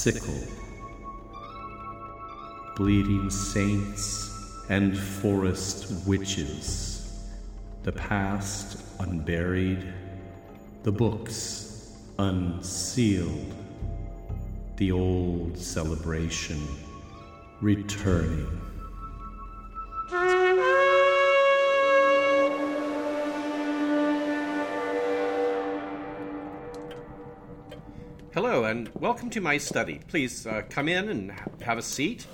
sickle. Bleeding saints and forest witches, the past unburied, the books unsealed, the old celebration returning. Welcome to my study. Please uh, come in and have a seat.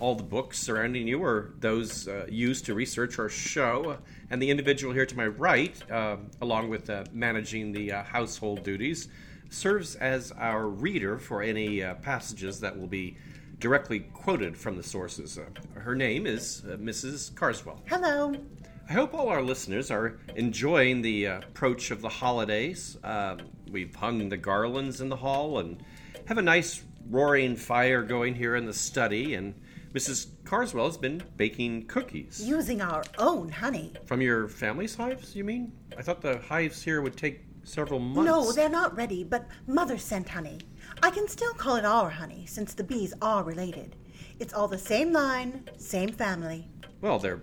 All the books surrounding you are those uh, used to research our show, and the individual here to my right, uh, along with uh, managing the uh, household duties, serves as our reader for any uh, passages that will be directly quoted from the sources. Uh, her name is uh, Mrs. Carswell. Hello. I hope all our listeners are enjoying the approach of the holidays. Um, we've hung the garlands in the hall and have a nice roaring fire going here in the study. And Mrs. Carswell has been baking cookies. Using our own honey. From your family's hives, you mean? I thought the hives here would take several months. No, they're not ready, but Mother sent honey. I can still call it our honey since the bees are related. It's all the same line, same family. Well, they're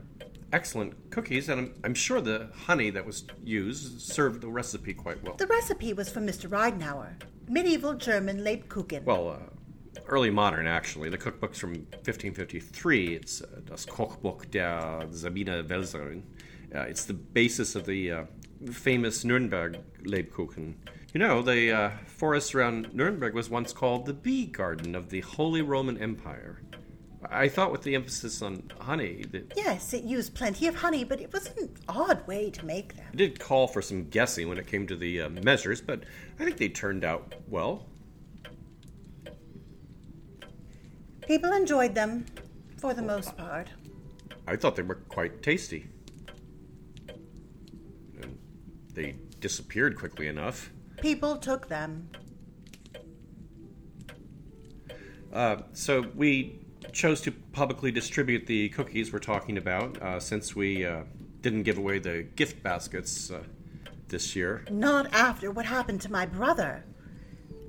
excellent cookies, and I'm, I'm sure the honey that was used served the recipe quite well. The recipe was from Mr. Ridenour, medieval German Lebkuchen. Well, uh, early modern, actually. The cookbook's from 1553. It's uh, Das Kochbuch der Sabine Welserin. Uh, it's the basis of the uh, famous Nuremberg Lebkuchen. You know, the uh, forest around Nuremberg was once called the bee garden of the Holy Roman Empire. I thought with the emphasis on honey that yes, it used plenty of honey, but it was an odd way to make them. it did call for some guessing when it came to the uh, measures, but I think they turned out well. People enjoyed them, for the most part. I thought they were quite tasty. And they disappeared quickly enough. People took them. Uh, so we chose to publicly distribute the cookies we're talking about uh, since we uh, didn't give away the gift baskets uh, this year. Not after what happened to my brother.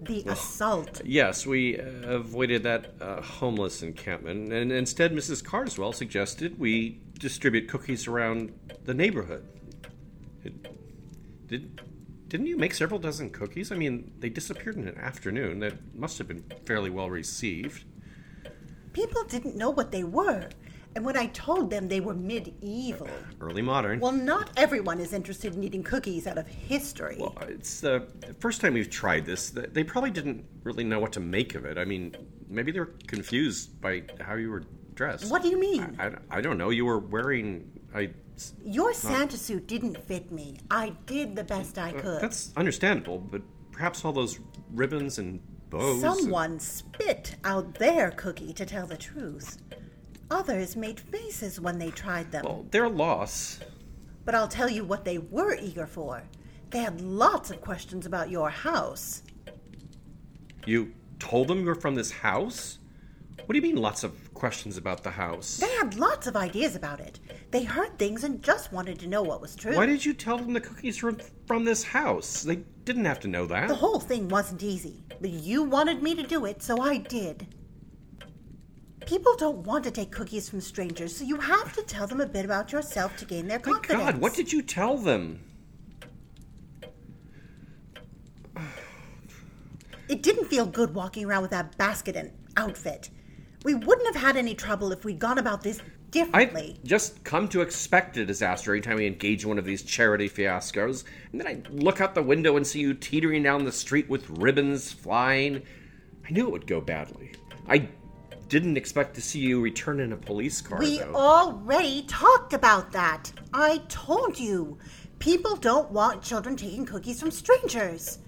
The assault. Yes, we uh, avoided that uh, homeless encampment, and instead, Mrs. Carswell suggested we distribute cookies around the neighborhood. It, did didn't you make several dozen cookies? I mean, they disappeared in an afternoon. That must have been fairly well received. People didn't know what they were. And when I told them they were medieval, Early modern. well, not everyone is interested in eating cookies out of history. Well, it's uh, the first time we've tried this. They probably didn't really know what to make of it. I mean, maybe they were confused by how you were dressed. what do you mean? I, I don't know. You were wearing. I. Your Santa suit didn't fit me. I did the best I uh, could. That's understandable, but perhaps all those ribbons and and- Someone spit out their cookie to tell the truth. Others made faces when they tried them. well, their loss. But I'll tell you what they were eager for. They had lots of questions about your house. You told them you're from this house. What do you mean, lots of questions about the house? They had lots of ideas about it. They heard things and just wanted to know what was true. Why did you tell them the cookies were from this house? They didn't have to know that. The whole thing wasn't easy, you wanted me to do it, so I did. People don't want to take cookies from strangers, so you have to tell them a bit about yourself to gain their confidence. My. God, what did you tell them? It didn't feel good walking around with that basket and outfit. We wouldn't have had any trouble if we'd gone about this I've just come to expect a disaster every time we engage in one of these charity fiascos. And then I look out the window and see you teetering down the street with ribbons flying. I knew it would go badly. I didn't expect to see you return in a police car, We though. already talked about that. I told you. People don't want children taking cookies from strangers.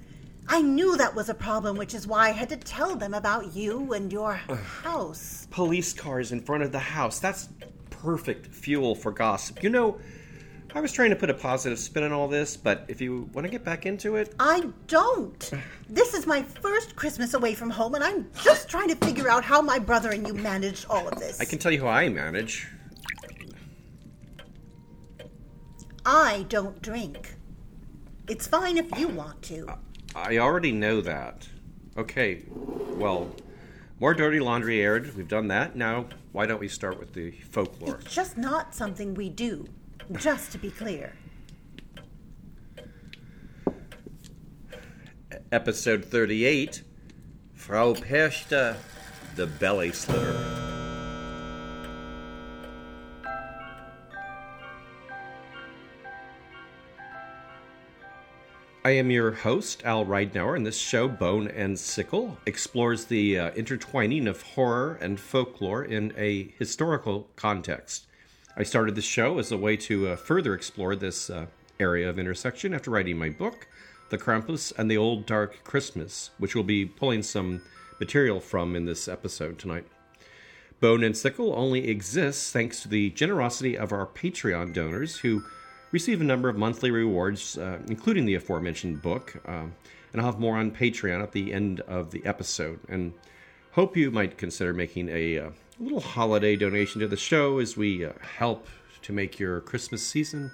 I knew that was a problem, which is why I had to tell them about you and your house. police cars in front of the house. That's perfect fuel for gossip. You know, I was trying to put a positive spin on all this, but if you want to get back into it, I don't. This is my first Christmas away from home, and I'm just trying to figure out how my brother and you managed all of this. I can tell you how I manage. I don't drink. It's fine if you want to. Uh, I already know that. Okay, well, More dirty laundry aired. We've done that. Now, why don't we start with the folklore? It's just not something we do, just to be clear. Episode 38 Frau Perchte, the Belly Slur. I am your host, Al Ridenour, and this show, Bone and Sickle, explores the uh, intertwining of horror and folklore in a historical context. I started this show as a way to uh, further explore this uh, area of intersection after writing my book, The Krampus and the Old Dark Christmas, which we'll be pulling some material from in this episode tonight. Bone and Sickle only exists thanks to the generosity of our Patreon donors who receive a number of monthly rewards, uh, including the aforementioned book. Uh, and I'll have more on Patreon at the end of the episode. And hope you might consider making a, uh, little holiday donation to the show as we uh, help to make your Christmas season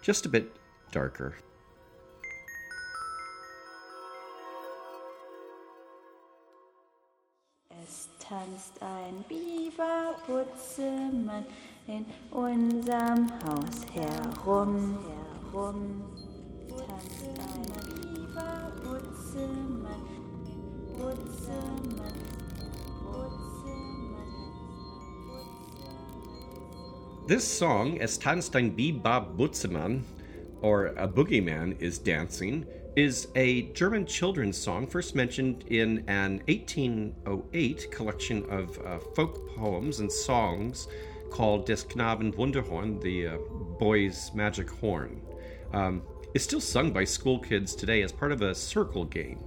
just a bit darker. Tanzt ein Bi-Ba-Butzemann in unserem Haus herum, herum. This song, Es tanzt ein Bi-Ba-Butzemann, or A Boogeyman is Dancing, is a German children's song first mentioned in an 1808 collection of uh, folk poems and songs called Des Knaben Wunderhorn, the uh, boy's magic horn. Um, it's still sung by school kids today as part of a circle game.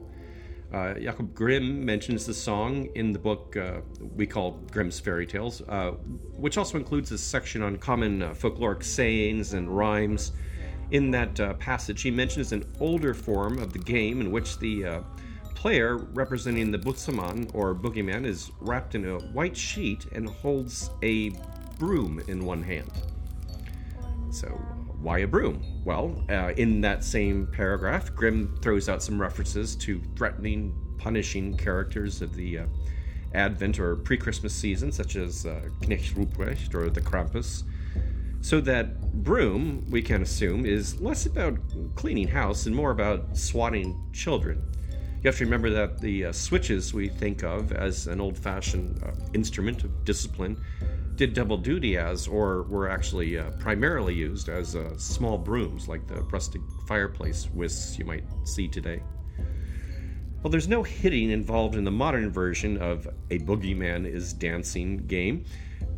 Uh, Jakob Grimm mentions the song in the book uh, we call Grimm's Fairy Tales, uh, which also includes a section on common uh, folkloric sayings and rhymes. In that uh, passage, he mentions an older form of the game in which the uh, player representing the Butzemann or boogeyman is wrapped in a white sheet and holds a broom in one hand. So, why a broom? Well, uh, in that same paragraph, Grimm throws out some references to threatening, punishing characters of the uh, Advent or pre Christmas season, such as uh, Knecht Ruprecht or the Krampus. So, that broom, we can assume, is less about cleaning house and more about swatting children. You have to remember that the uh, switches we think of as an old fashioned uh, instrument of discipline did double duty as, or were actually uh, primarily used as uh, small brooms, like the rustic fireplace whisks you might see today. Well, there's no hitting involved in the modern version of a boogeyman is dancing game,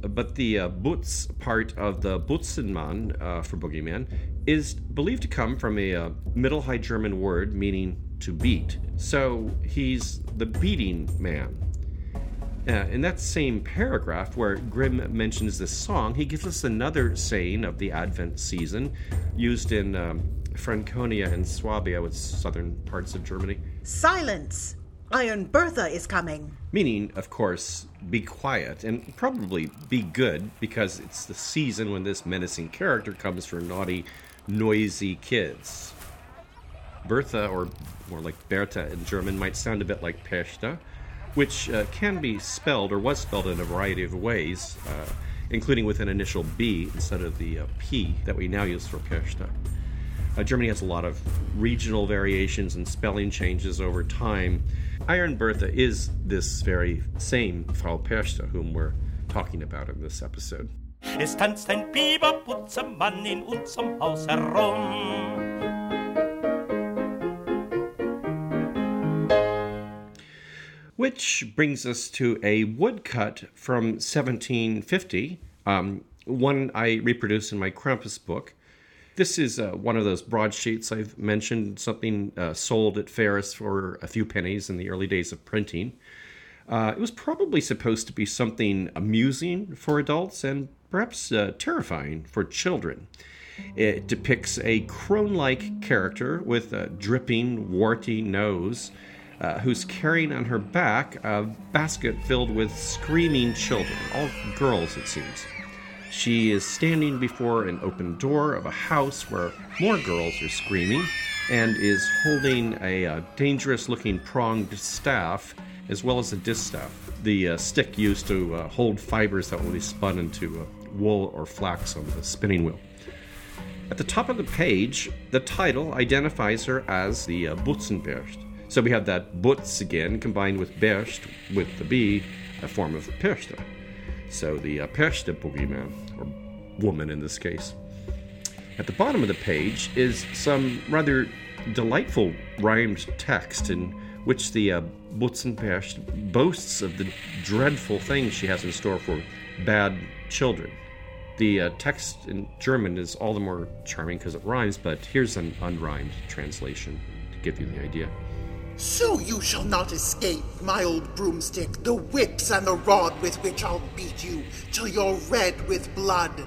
but the uh, Butz part of the Butzenmann uh, for boogeyman is believed to come from a uh, Middle High German word meaning to beat. So he's the beating man. Uh, in that same paragraph where Grimm mentions this song, he gives us another saying of the Advent season used in um, Franconia and Swabia, with southern parts of Germany, Silence! Iron Bertha is coming. meaning, of course, be quiet and probably be good because it's the season when this menacing character comes for naughty, noisy kids. Bertha, or more like Bertha in German, might sound a bit like Perchte, which uh, can be spelled or was spelled in a variety of ways, uh, including with an initial B instead of the uh, P that we now use for Perchte. Uh, Germany has a lot of regional variations and spelling changes over time. Iron Bertha is this very same Frau Perchte whom we're talking about in this episode. Es tanzt ein in unserem Haus herum. Which brings us to a woodcut from 1750, um, one I reproduce in my Krampus book. This is uh, one of those broadsheets I've mentioned, something uh, sold at fairs for a few pennies in the early days of printing. Uh, it was probably supposed to be something amusing for adults and perhaps uh, terrifying for children. It depicts a crone like character with a dripping, warty nose uh, who's carrying on her back a basket filled with screaming children, all girls, it seems. She is standing before an open door of a house where more girls are screaming and is holding a, uh dangerous looking pronged staff as well as a distaff, the uh, stick used to uh, hold fibers that will be spun into uh, wool or flax on the spinning wheel. At the top of the page, the title identifies her as the uh. So we have that Butz again combined with Bercht with the B, a form of Perchta. So the uh, Perchta boogeyman, or woman in this case. At the bottom of the page is some rather delightful rhymed text in which the uh, Butzenbercht boasts of the dreadful things she has in store for bad children. The uh, text in German is all the more charming because it rhymes, but here's an unrhymed translation to give you the idea. So you shall not escape, my old broomstick, the whips and the rod with which I'll beat you till you're red with blood.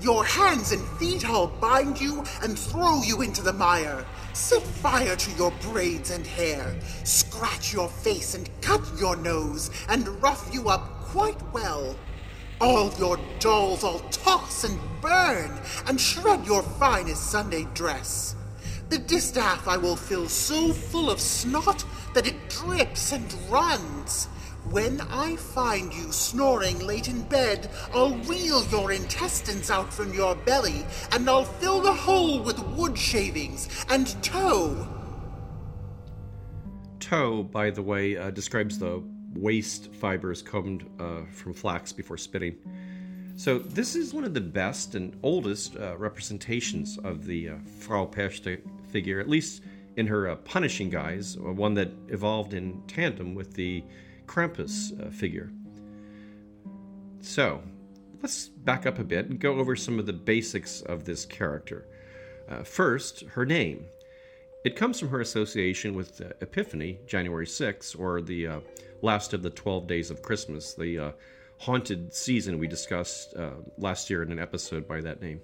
Your hands and feet I'll bind you and throw you into the mire. Set fire to your braids and hair, scratch your face and cut your nose, and rough you up quite well. All your dolls I'll toss and burn, and shred your finest Sunday dress. The distaff I will fill so full of snot that it drips and runs. When I find you snoring late in bed, I'll reel your intestines out from your belly, and I'll fill the hole with wood shavings and tow. Tow, by the way, uh, describes the waste fibers combed uh, from flax before spinning. So, this is one of the best and oldest uh, representations of the uh, Frau Perchta figure, at least in her uh, punishing guise, uh, one that evolved in tandem with the Krampus uh, figure. So, let's back up a bit and go over some of the basics of this character. Uh, first, her name. It comes from her association with Epiphany, January 6, or the last of the 12 days of Christmas, the haunted season we discussed uh, last year in an episode by that name.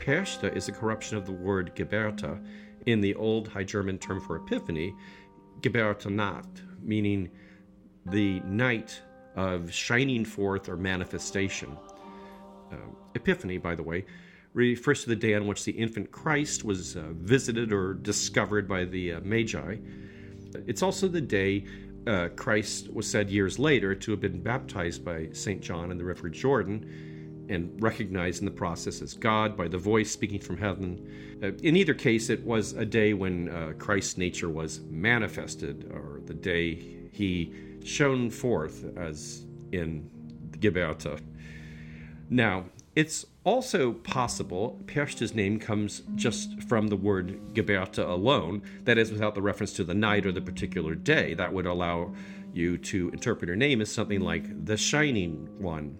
Perchta is a corruption of the word Geberta in the Old High German term for Epiphany, Geberte Nacht, meaning the night of shining forth or manifestation. Uh, Epiphany, by the way, refers to the day on which the infant Christ was uh, visited or discovered by the uh, Magi. It's also the day uh, Christ was said years later to have been baptized by St. John in the River Jordan and recognized in the process as God by the voice speaking from heaven. Uh, in either case, it was a day when uh, Christ's nature was manifested, or the day he shone forth as in the Geberte. Now, it's also possible Perchta's name comes just from the word Geberte alone, that is, without the reference to the night or the particular day. That would allow you to interpret her name as something like the Shining One.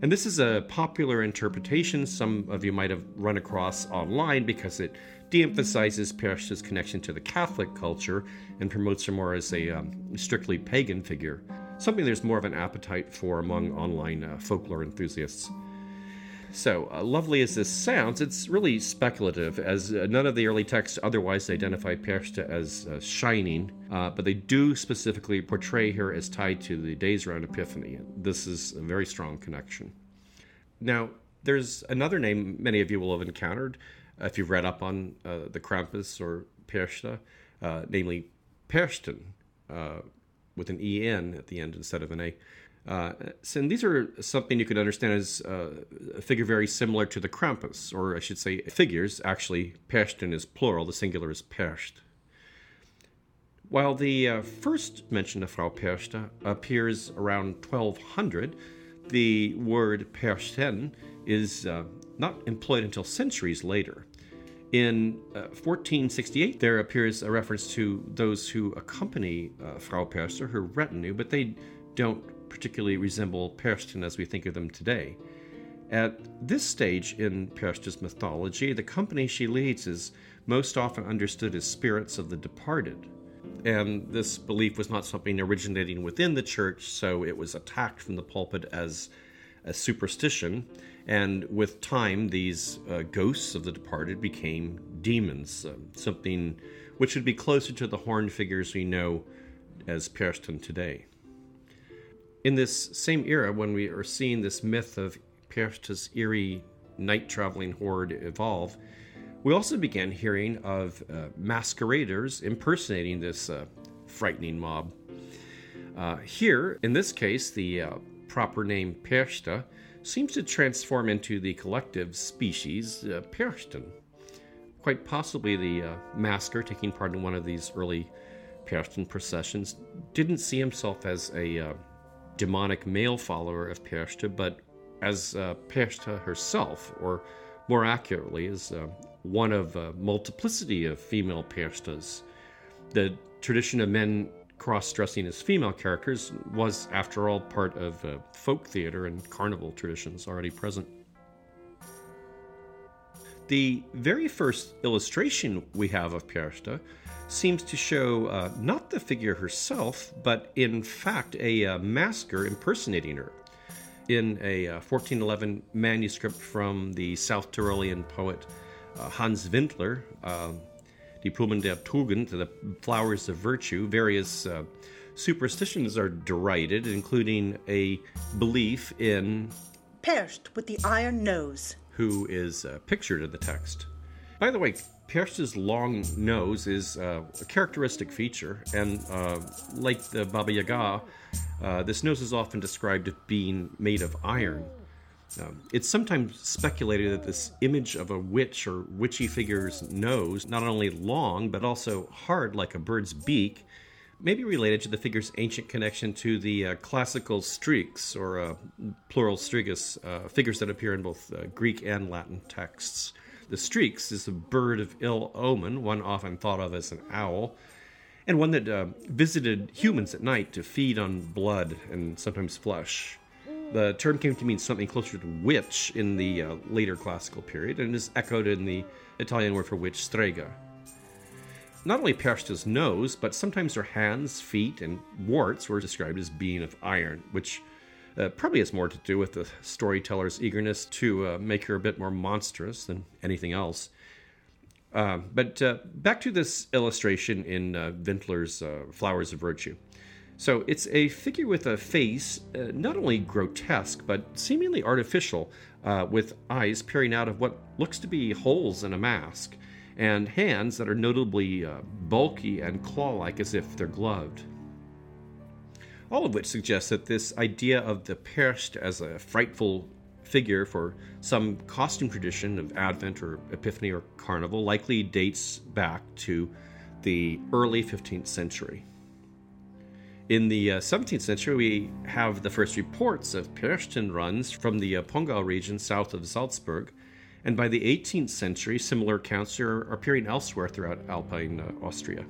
And this is a popular interpretation some of you might have run across online because it de emphasizes Perchta's connection to the Catholic culture and promotes her more as a um, strictly pagan figure, something there's more of an appetite for among online uh, folklore enthusiasts. So, uh, lovely as this sounds, it's really speculative, as uh, none of the early texts otherwise identify Perchta as uh, shining, uh, but they do specifically portray her as tied to the days around Epiphany. This is a very strong connection. Now, there's another name many of you will have encountered uh, if you've read up on uh, the Krampus or Perchta, namely Perchten, with an EN at the end instead of an A. Uh, so these are something you could understand as uh, a figure very similar to the Krampus, or I should say figures. Actually, Perchten is plural, the singular is Percht. While the uh, first mention of Frau Perchta appears around 1200, the word Perchten is uh, not employed until centuries later. In uh, 1468, there appears a reference to those who accompany uh, Frau Perchta, her retinue, but they don't particularly resemble Perchten as we think of them today. At this stage in Perchta's mythology, the company she leads is most often understood as spirits of the departed. And this belief was not something originating within the church, so it was attacked from the pulpit as a superstition. And with time, these uh, ghosts of the departed became demons, uh, something which would be closer to the horned figures we know as Perchten today. In this same era, when we are seeing this myth of Perchta's eerie night traveling horde evolve, we also began hearing of uh, masqueraders impersonating this uh, frightening mob. Uh, here, in this case, the uh, proper name Perchta seems to transform into the collective species uh, Perchten. Quite possibly the uh, masker taking part in one of these early Perchten processions didn't see himself as a uh, demonic male follower of Perchta, but as uh, herself, or more accurately, as uh, one of a multiplicity of female Perchtas. The tradition of men cross dressing as female characters was, after all, part of uh, folk theater and carnival traditions already present. The very first illustration we have of Perchta seems to show uh, not the figure herself, but in fact a uh, masker impersonating her. In a uh, 1411 manuscript from the South Tyrolean poet uh, Hans Vintler, uh, Die Blumen der Tugend, the flowers of virtue, various uh, superstitions are derided, including a belief in Percht with the iron nose. Who is uh, pictured in the text. By the way, Percht's long nose is uh, a characteristic feature, and uh, like the Baba Yaga, uh, this nose is often described as being made of iron. Um, it's sometimes speculated that this image of a witch or witchy figure's nose, not only long but also hard like a bird's beak, may be related to the figure's ancient connection to the uh, classical strix, or uh, plural striges, uh, figures that appear in both uh, Greek and Latin texts. The strix is a bird of ill omen, one often thought of as an owl, and one that uh, visited humans at night to feed on blood and sometimes flesh. The term came to mean something closer to witch in the uh, later classical period and is echoed in the Italian word for witch, strega. Not only Perchta's nose, but sometimes her hands, feet, and warts were described as being of iron, which uh, probably has more to do with the storyteller's eagerness to uh, make her a bit more monstrous than anything else. Uh, but back to this illustration in uh, Vintler's uh, Flowers of Virtue. So it's a figure with a face uh, not only grotesque, but seemingly artificial, with eyes peering out of what looks to be holes in a mask, and hands that are notably uh, bulky and claw like as if they're gloved. All of which suggests that this idea of the Percht as a frightful figure for some costume tradition of Advent or Epiphany or Carnival likely dates back to the early 15th century. In the uh, 17th century, we have the first reports of Perchten runs from the uh, Pongau region south of Salzburg, and by the 18th century, similar accounts are appearing elsewhere throughout Alpine uh, Austria.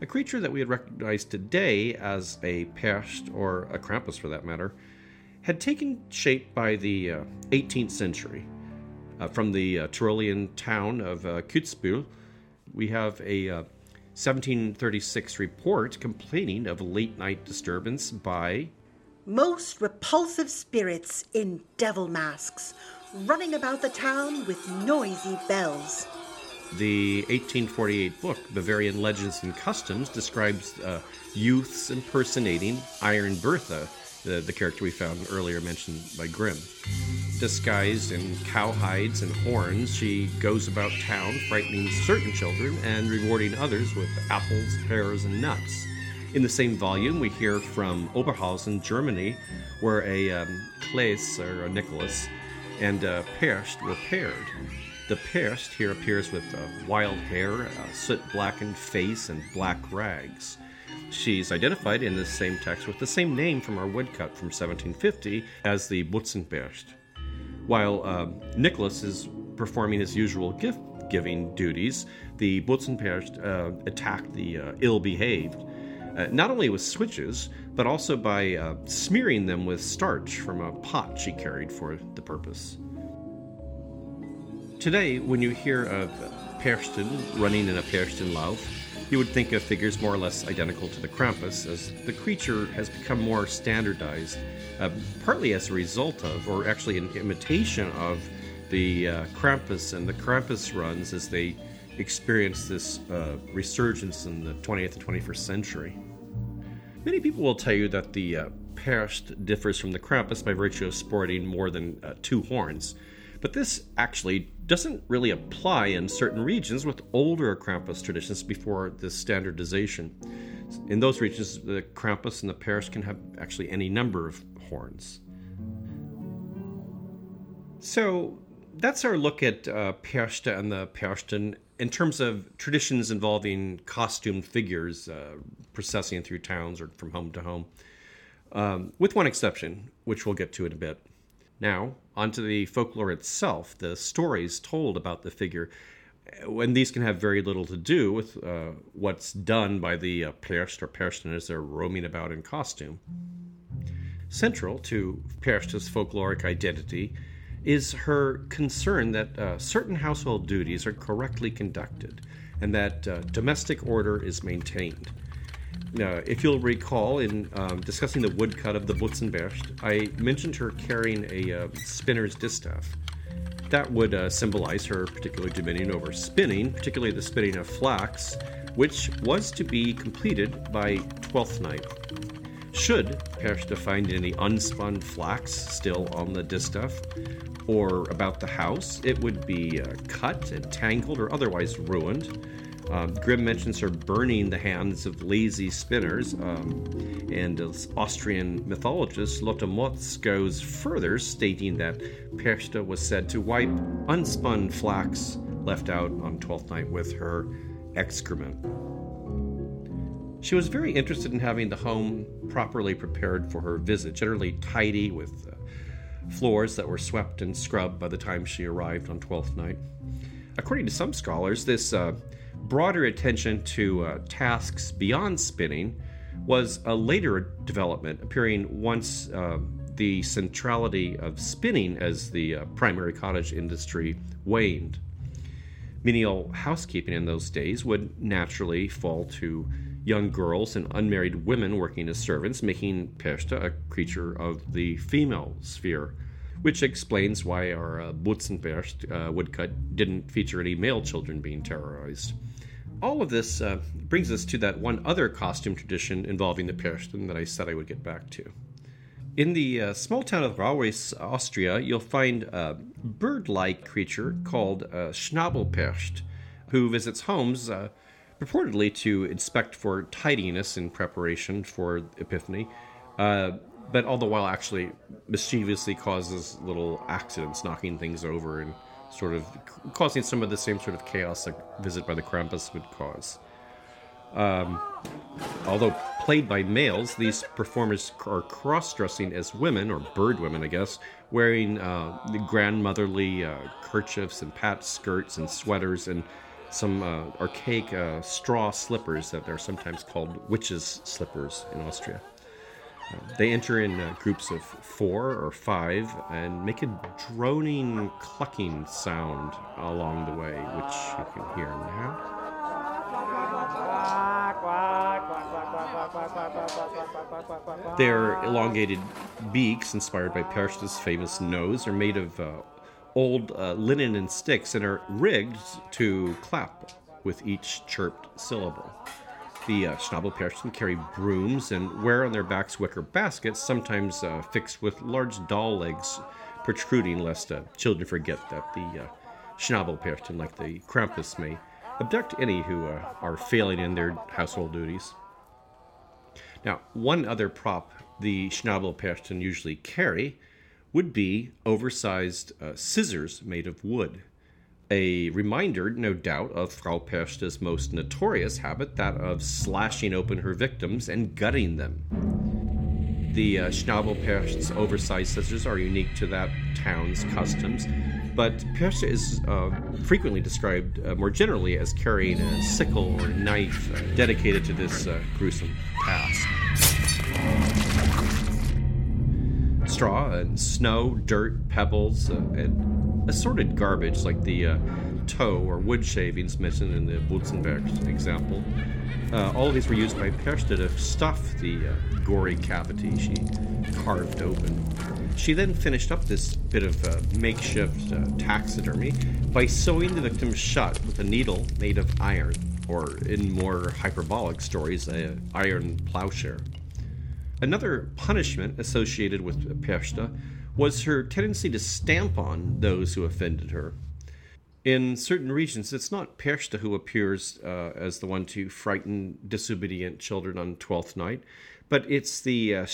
A creature that we had recognized today as a Percht, or a Krampus for that matter, had taken shape by the uh, 18th century. Uh, from the uh, Tyrolean town of uh, Kitzbühel, we have a uh, 1736 report complaining of late night disturbance by Most repulsive spirits in devil masks, running about the town with noisy bells. the 1848 book Bavarian Legends and Customs describes uh, youths impersonating Iron Bertha, the, the character we found earlier mentioned by Grimm. Disguised in cowhides and horns, she goes about town frightening certain children and rewarding others with apples, pears, and nuts. In the same volume, we hear from Oberhausen, Germany, where a um, or a Nicholas, and uh, Percht were paired. The Percht here appears with uh, wild hair, a soot blackened face, and black rags. She's identified in this same text with the same name from our woodcut from 1750 as the Butzenpercht. While uh, Nicholas is performing his usual gift giving duties, the Butzenpercht uh, attacked the uh, ill behaved, uh, not only with switches, but also by uh, smearing them with starch from a pot she carried for the purpose. Today, when you hear of Perchten running in a Perchtenlauf, you would think of figures more or less identical to the Krampus, as the creature has become more standardized, uh, partly as a result of, or actually an imitation of, the uh, Krampus and the Krampus runs as they experience this uh, resurgence in the 20th and 21st century. Many people will tell you that the uh, Percht differs from the Krampus by virtue of sporting more than uh, two horns, but this actually doesn't really apply in certain regions with older Krampus traditions before this standardization. In those regions, the Krampus and the Percht can have actually any number of horns. So that's our look at uh, Perchta and the Perchten in terms of traditions involving costumed figures uh, processing through towns or from home to home, um, with one exception, which we'll get to in a bit. Now, onto the folklore itself, the stories told about the figure, and these can have very little to do with uh, what's done by the uh, Percht or Perchten as they're roaming about in costume. Central to Perchta's folkloric identity is her concern that uh, certain household duties are correctly conducted and that uh, domestic order is maintained. Now, if you'll recall, in um, discussing the woodcut of the Butzenbercht, I mentioned her carrying a uh, spinner's distaff. That would uh, symbolize her particular dominion over spinning, particularly the spinning of flax, which was to be completed by Twelfth Night. Should Perchta find any unspun flax still on the distaff or about the house, it would be uh, cut and tangled or otherwise ruined. Um, Grimm mentions her burning the hands of lazy spinners, um, and the Austrian mythologist Lotte Motz goes further, stating that Perchta was said to wipe unspun flax left out on Twelfth Night with her excrement. She was very interested in having the home properly prepared for her visit, generally tidy with uh, floors that were swept and scrubbed by the time she arrived on Twelfth Night. According to some scholars, this uh, broader attention to uh, tasks beyond spinning was a later development, appearing once uh, the centrality of spinning as the uh, primary cottage industry waned. Menial housekeeping in those days would naturally fall to young girls and unmarried women working as servants, making Perchta a creature of the female sphere, which explains why our uh, Butzenbercht uh, woodcut didn't feature any male children being terrorized. All of this uh, brings us to that one other costume tradition involving the Perchten that I said I would get back to. In the uh, small town of Rauris, Austria, you'll find a bird like creature called uh, Schnabelpercht, who visits homes uh, purportedly to inspect for tidiness in preparation for Epiphany, uh, but all the while actually mischievously causes little accidents, knocking things over and sort of causing some of the same sort of chaos a visit by the Krampus would cause. Um, although played by males, these performers are cross dressing as women, or bird women, I guess, wearing uh, grandmotherly uh, kerchiefs and pat skirts and sweaters and some uh, archaic uh, straw slippers that are sometimes called witches' slippers in Austria. Uh, they enter in uh, groups of four or five and make a droning, clucking sound along the way, which you can hear now. Their elongated beaks, inspired by Perchta's famous nose, are made of uh, old uh, linen and sticks and are rigged to clap with each chirped syllable. The uh, carry brooms and wear on their backs wicker baskets, sometimes uh, fixed with large doll legs protruding, lest uh, children forget that the uh, like the Krampus, may abduct any who uh, are failing in their household duties. Now, one other prop the Schnabelperchten usually carry would be oversized uh, scissors made of wood. A reminder, no doubt, of Frau Perchta's most notorious habit, that of slashing open her victims and gutting them. The uh, Schnabelpercht's oversized scissors are unique to that town's customs, but Perchta is uh, frequently described uh, more generally as carrying a sickle or knife uh, dedicated to this uh, gruesome task. Straw and snow, dirt, pebbles, uh, and assorted garbage like the uh, tow or wood shavings mentioned in the Butzenberg example. Uh, all of these were used by Perchta to stuff the uh, gory cavity she carved open. She then finished up this bit of uh, makeshift uh, taxidermy by sewing the victim shut with a needle made of iron, or in more hyperbolic stories, an iron plowshare. Another punishment associated with Perchta was her tendency to stamp on those who offended her. In certain regions, it's not Perchta who appears uh, as the one to frighten disobedient children on Twelfth Night, but it's the uh,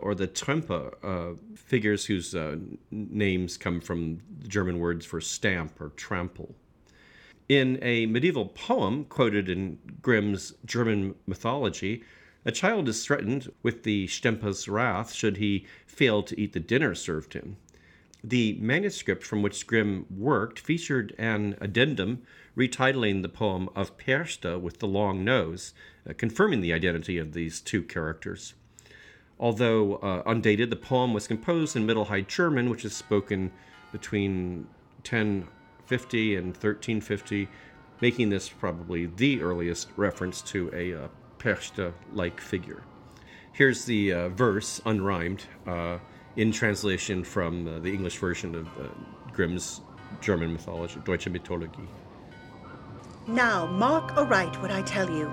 or the Trempe uh, figures whose uh, names come from German words for stamp or trample. In a medieval poem quoted in Grimm's German mythology, a child is threatened with the Stempe's wrath should he fail to eat the dinner served him. The manuscript from which Grimm worked featured an addendum retitling the poem of Perchta with the long nose, uh, confirming the identity of these two characters. Although uh, undated, the poem was composed in Middle High German, which is spoken between 1050 and 1350, making this probably the earliest reference to a uh, Perchta like figure. Here's the uh, verse, unrhymed, uh, in translation from uh, the English version of uh, Grimm's German mythology, Deutsche Mythologie. Now mark aright what I tell you.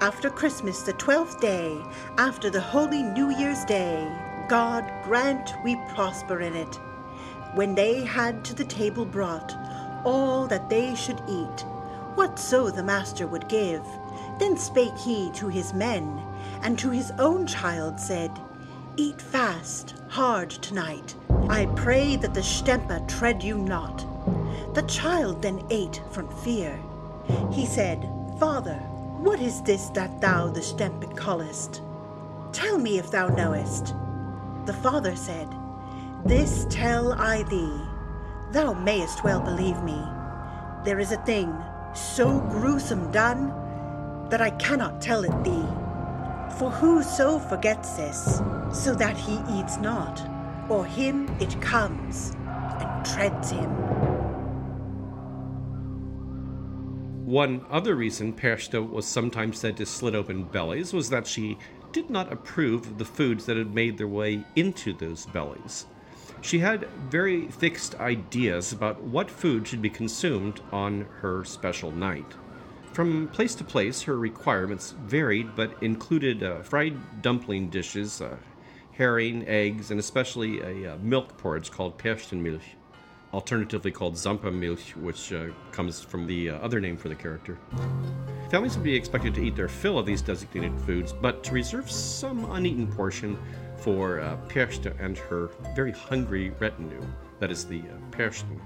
After Christmas, the twelfth day, after the holy New Year's Day, God grant we prosper in it. When they had to the table brought all that they should eat, whatso the master would give, then spake he to his men, and to his own child said, Eat fast, hard tonight. I pray that the Stempe tread you not. The child then ate from fear. He said, Father, what is this that thou the Stempe callest? Tell me if thou knowest. The father said, This tell I thee. Thou mayest well believe me. There is a thing so gruesome done that I cannot tell it thee. For whoso forgets this, so that he eats not, or him it comes and treads him. One other reason Perchta was sometimes said to slit open bellies was that she did not approve of the foods that had made their way into those bellies. She had very fixed ideas about what food should be consumed on her special night. From place to place, her requirements varied, but included uh, fried dumpling dishes, uh, herring, eggs, and especially a uh, milk porridge called Perchtenmilch, alternatively called Zampamilch, which uh, comes from the uh, other name for the character. Families would be expected to eat their fill of these designated foods, but to reserve some uneaten portion for uh, and her very hungry retinue, that is the uh, Perchten.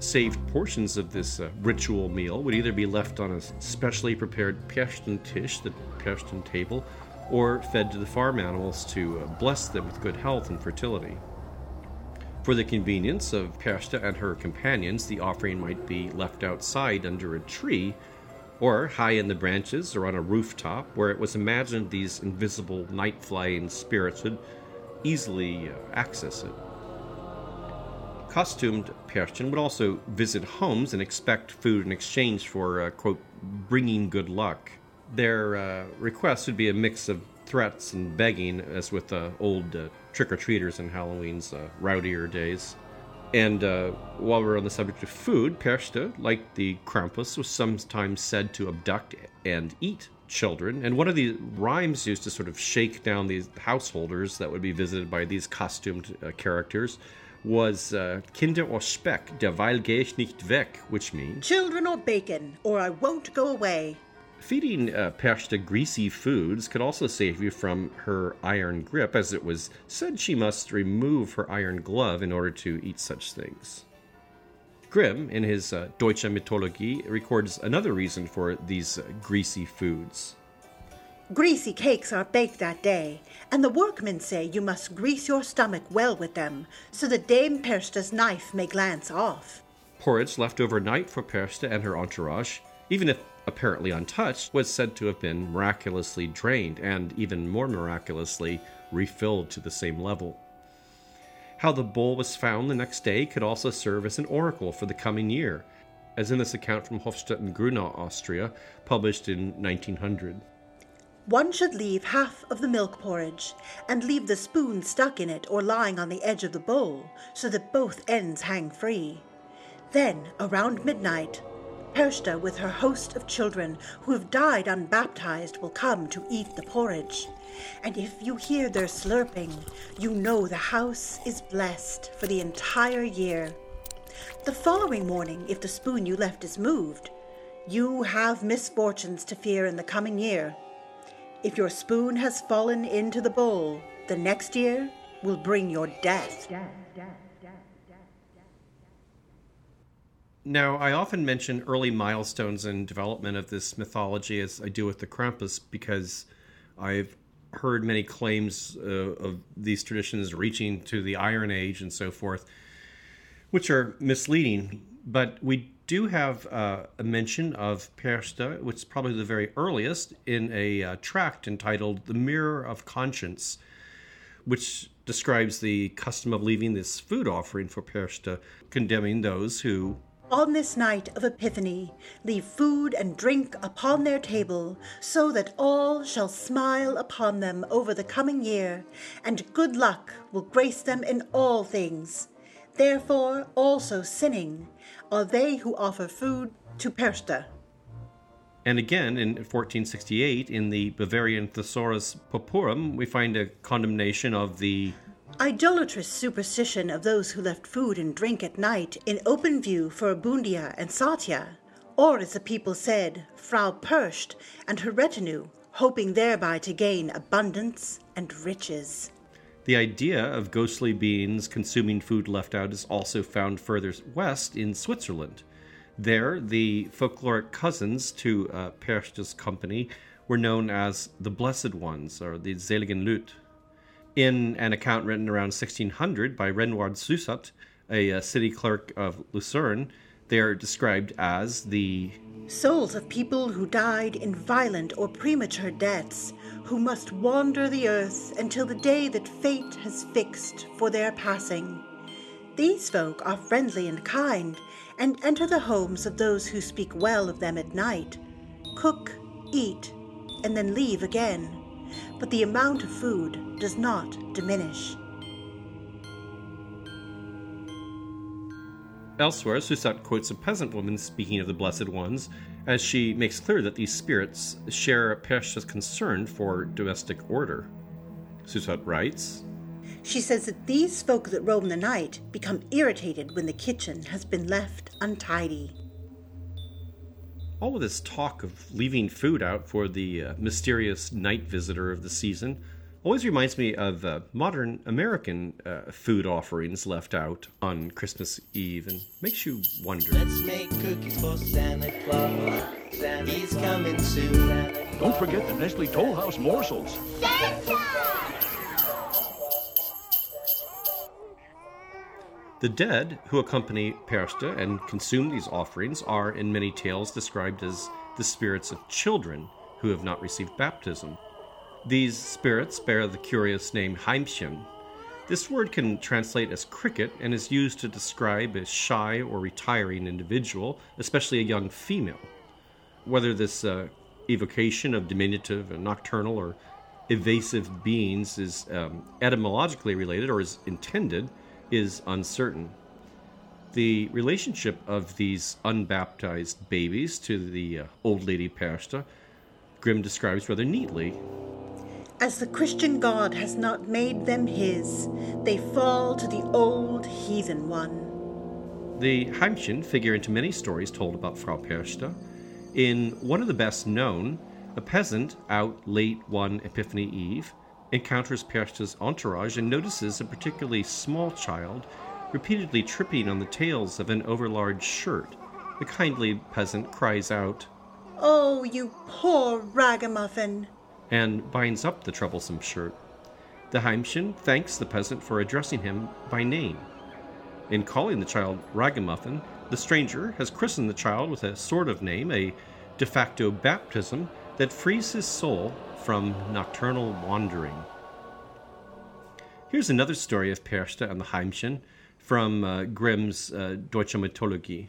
Saved portions of this uh, ritual meal would either be left on a specially prepared Perchten tish, the Perchten table, or fed to the farm animals to uh, bless them with good health and fertility. For the convenience of Perchta and her companions, the offering might be left outside under a tree, or high in the branches or on a rooftop, where it was imagined these invisible night flying spirits would easily uh, access it. Costumed Perchten would also visit homes and expect food in exchange for, uh, quote, bringing good luck. Their uh, requests would be a mix of threats and begging, as with uh, old uh, trick or treaters in Halloween's uh, rowdier days. And uh, while we're on the subject of food, Perchta, like the Krampus, was sometimes said to abduct and eat children. And one of the rhymes used to sort of shake down these householders that would be visited by these costumed characters was uh, Kinder or Speck, derweil gehe ich nicht weg, which means Children or bacon, or I won't go away. Feeding uh, Perchta greasy foods could also save you from her iron grip, as it was said she must remove her iron glove in order to eat such things. Grimm, in his uh, Deutsche Mythologie, records another reason for these uh, greasy foods. Greasy cakes are baked that day, and the workmen say you must grease your stomach well with them, so that Dame Perchta's knife may glance off. Porridge left overnight for Perchta and her entourage, even if apparently untouched, was said to have been miraculously drained and even more miraculously refilled to the same level. How the bowl was found the next day could also serve as an oracle for the coming year, as in this account from Hofstetten Grunau, Austria, published in 1900. One should leave half of the milk porridge, and leave the spoon stuck in it or lying on the edge of the bowl, so that both ends hang free. Then, around midnight, Perchta, with her host of children who have died unbaptized, will come to eat the porridge. And if you hear their slurping, you know the house is blessed for the entire year. The following morning, if the spoon you left is moved, you have misfortunes to fear in the coming year. If your spoon has fallen into the bowl, the next year will bring your death. Now, I often mention early milestones in development of this mythology as I do with the Krampus because I've heard many claims uh, of these traditions reaching to the Iron Age and so forth, which are misleading. But we do have uh, a mention of Perchta, which is probably the very earliest, in a uh, tract entitled The Mirror of Conscience, which describes the custom of leaving this food offering for Perchta, condemning those who On this night of Epiphany, leave food and drink upon their table, so that all shall smile upon them over the coming year, and good luck will grace them in all things. Therefore, also sinning are they who offer food to Perchta. And again, in 1468, in the Bavarian Thesaurus Populorum, we find a condemnation of the Idolatrous superstition of those who left food and drink at night in open view for Abundia and Satia, or as the people said, Frau Percht and her retinue, hoping thereby to gain abundance and riches. The idea of ghostly beings consuming food left out is also found further west in Switzerland. There, the folkloric cousins to uh, company were known as the Blessed Ones, or the Seligen Leute. In an account written around 1600 by Renward Cysat, a, uh city clerk of Lucerne, they are described as the Souls of people who died in violent or premature deaths, who must wander the earth until the day that fate has fixed for their passing. These folk are friendly and kind, and enter the homes of those who speak well of them at night, cook, eat, and then leave again. But the amount of food does not diminish. Elsewhere, Cysat quotes a peasant woman speaking of the Blessed Ones, as she makes clear that these spirits share Perchta's concern for domestic order. Cysat writes, She says that these folk that roam the night become irritated when the kitchen has been left untidy. All of this talk of leaving food out for the uh, mysterious night visitor of the season always reminds me of uh, modern American uh, food offerings left out on Christmas Eve and makes you wonder. Let's make cookies for Santa Claus. Santa He's coming soon. Don't forget the Nestle Toll House morsels. The dead who accompany Perchta and consume these offerings are, in many tales, described as the spirits of children who have not received baptism. These spirits bear the curious name Heimchen. This word can translate as cricket and is used to describe a shy or retiring individual, especially a young female. Whether this uh, evocation of diminutive and nocturnal or evasive beings is um, etymologically related or is intended is uncertain. The relationship of these unbaptized babies to the uh, old lady Perchta, Grimm describes rather neatly. As the Christian God has not made them his, they fall to the old heathen one. The Heimchen figure into many stories told about Frau Perchta. In one of the best known, a peasant out late one Epiphany Eve encounters Perchta's entourage and notices a particularly small child repeatedly tripping on the tails of an overlarge shirt. The kindly peasant cries out Oh, you poor ragamuffin! and binds up the troublesome shirt. The Heimchen thanks the peasant for addressing him by name. In calling the child Ragamuffin, the stranger has christened the child with a sort of name, a de facto baptism that frees his soul from nocturnal wandering. Here's another story of Perchta and the Heimchen from uh, Grimm's uh, Deutsche Mythologie.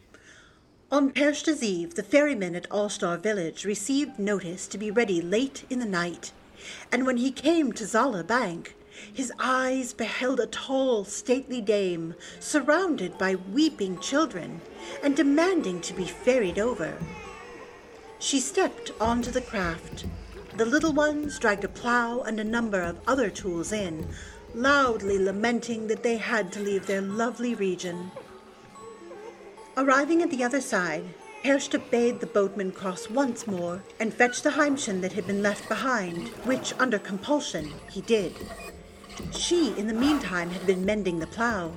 On Perchta's Eve, the ferryman at Allstar village received notice to be ready late in the night, and when he came to Saale Bank, his eyes beheld a tall, stately dame surrounded by weeping children and demanding to be ferried over. She stepped onto the craft. The little ones dragged a plow and a number of other tools in, loudly lamenting that they had to leave their lovely region. Arriving at the other side, Perchta bade the boatman cross once more and fetch the Heimchen that had been left behind, which, under compulsion, he did. She, in the meantime, had been mending the plough.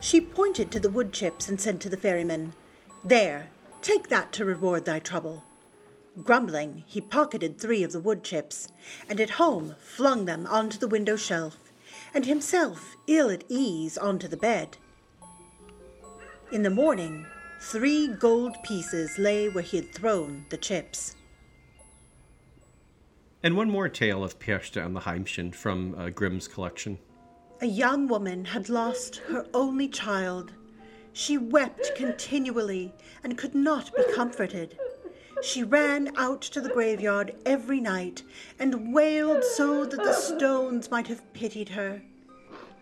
She pointed to the wood chips and said to the ferryman, There, take that to reward thy trouble. Grumbling, he pocketed three of the wood chips, and at home flung them onto the window shelf, and himself, ill at ease, onto the bed. In the morning, three gold pieces lay where he had thrown the chips. And one more tale of Perchta and the Heimchen from uh, Grimm's collection. A young woman had lost her only child. She wept continually and could not be comforted. She ran out to the graveyard every night and wailed so that the stones might have pitied her.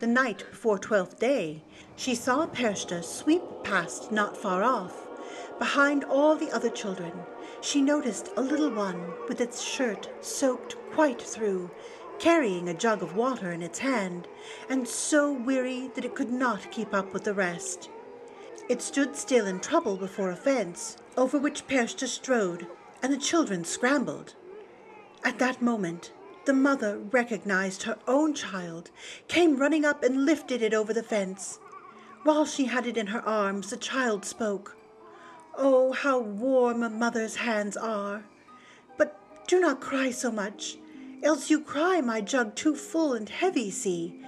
The night before Twelfth Day, she saw Perchta sweep past not far off. Behind all the other children, she noticed a little one with its shirt soaked quite through, carrying a jug of water in its hand, and so weary that it could not keep up with the rest. It stood still in trouble before a fence, over which Perchta strode, and the children scrambled. At that moment, the mother recognized her own child, came running up and lifted it over the fence. While she had it in her arms, the child spoke. Oh, how warm a mother's hands are! But do not cry so much, else you cry my jug too full and heavy, see.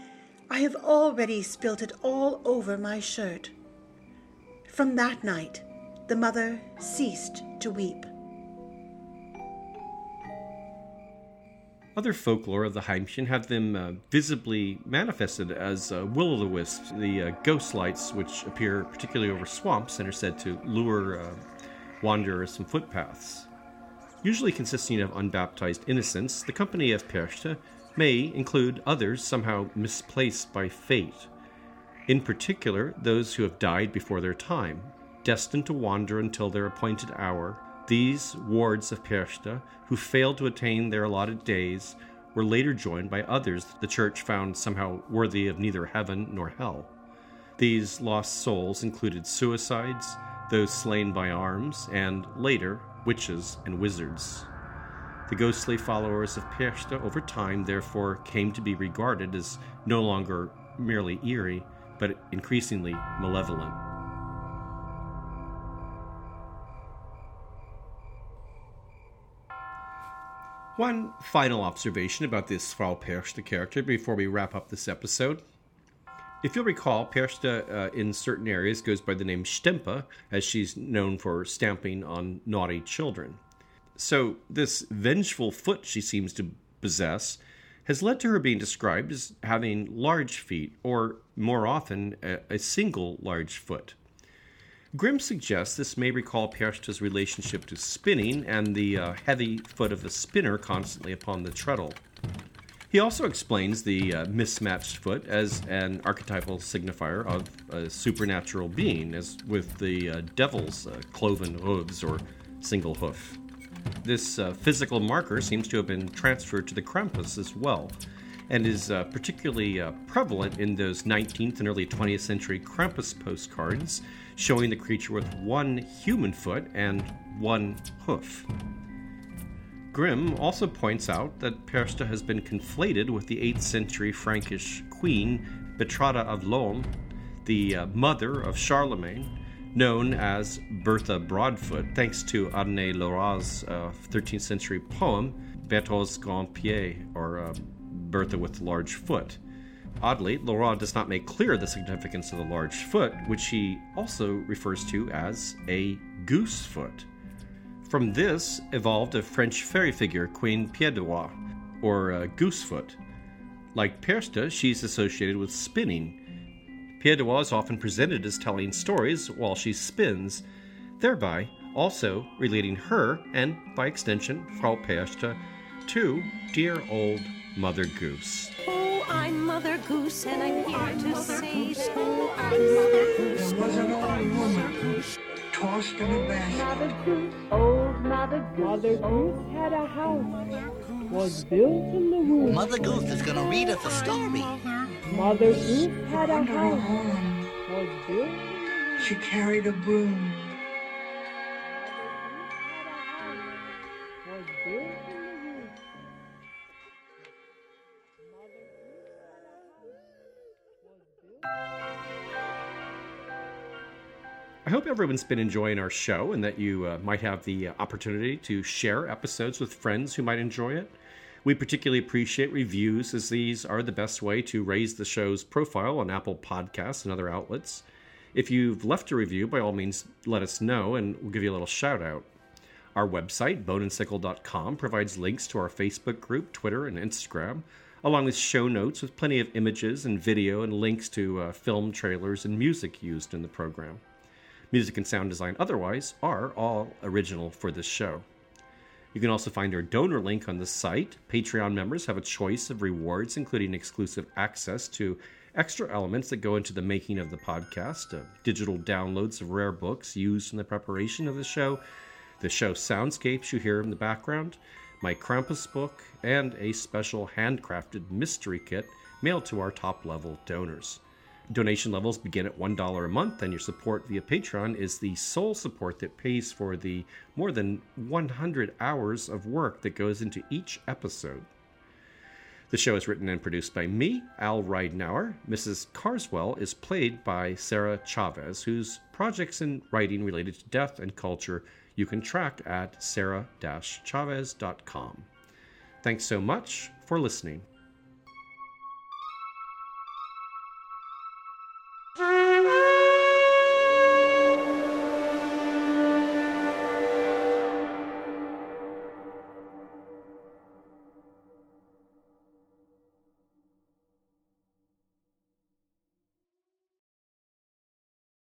I have already spilt it all over my shirt. From that night, the mother ceased to weep. Other folklore of the Heimchen have them uh, visibly manifested as uh, will o' the wisps, the uh, ghost lights which appear particularly over swamps and are said to lure uh, wanderers from footpaths. Usually consisting of unbaptized innocents, the company of Perchta may include others somehow misplaced by fate. In particular, those who have died before their time, destined to wander until their appointed hour. These wards of Perchta, who failed to attain their allotted days, were later joined by others the church found somehow worthy of neither heaven nor hell. These lost souls included suicides, those slain by arms, and later, witches and wizards. The ghostly followers of Perchta over time therefore came to be regarded as no longer merely eerie, but increasingly malevolent. One final observation about this Frau Perchta character before we wrap up this episode. If you'll recall, Perchta uh, in certain areas goes by the name Stempe, as she's known for stamping on naughty children. So, this vengeful foot she seems to possess has led to her being described as having large feet, or more often, a, a single large foot. Grimm suggests this may recall Perchta's relationship to spinning and the uh, heavy foot of the spinner constantly upon the treadle. He also explains the uh, mismatched foot as an archetypal signifier of a supernatural being, as with the uh, devil's uh, cloven hooves or single hoof. This uh, physical marker seems to have been transferred to the Krampus as well, and is uh, particularly uh, prevalent in those 19th and early 20th century Krampus postcards showing the creature with one human foot and one hoof. Grimm also points out that Perchta has been conflated with the 8th century Frankish queen Bertrada of Lorme, the uh, mother of Charlemagne, known as Bertha Broadfoot, thanks to Adenet le Roi's uh, 13th century poem Bertha's Grand Pied, or uh, Bertha with Large Foot. Oddly, le Roi does not make clear the significance of the large foot, which he also refers to as a goose foot. From this evolved a French fairy figure, Queen Pied-de-Roi, or uh, Goosefoot. Like Perchta, she's associated with spinning. Pied-de-Roi is often presented as telling stories while she spins, thereby also relating her, and by extension, Frau Perchta, to dear old Mother Goose. Oh, Mother Goose, and I'm here to say so. I'm Mother Goose. There was an old woman tossed in a basket. Mother Goose, old Mother Goose. Mother Goose had a house, was built in the woods. Mother Goose is going to read us a story. Mother Goose had a house, was built. She carried a broom. Everyone's been enjoying our show and that you uh, might have the uh, opportunity to share episodes with friends who might enjoy it. We particularly appreciate reviews, as these are the best way to raise the show's profile on Apple Podcasts and other outlets. If you've left a review, by all means, let us know and we'll give you a little shout out. Our website, boneandsickle.com, provides links to our Facebook group, Twitter, and Instagram, along with show notes with plenty of images and video and links to uh, film trailers and music used in the program. Music and sound design otherwise are all original for this show. You can also find our donor link on the site. Patreon members have a choice of rewards, including exclusive access to extra elements that go into the making of the podcast, uh, digital downloads of rare books used in the preparation of the show, the show soundscapes you hear in the background, my Krampus book, and a special handcrafted mystery kit mailed to our top level donors. Donation levels begin at $1 a month, and your support via Patreon is the sole support that pays for the more than 100 hours of work that goes into each episode. The show is written and produced by me, Al Ridenour. Mrs. Carswell is played by Sarah Chavez, whose projects in writing related to death and culture you can track at sarah-chavez.com. Thanks so much for listening.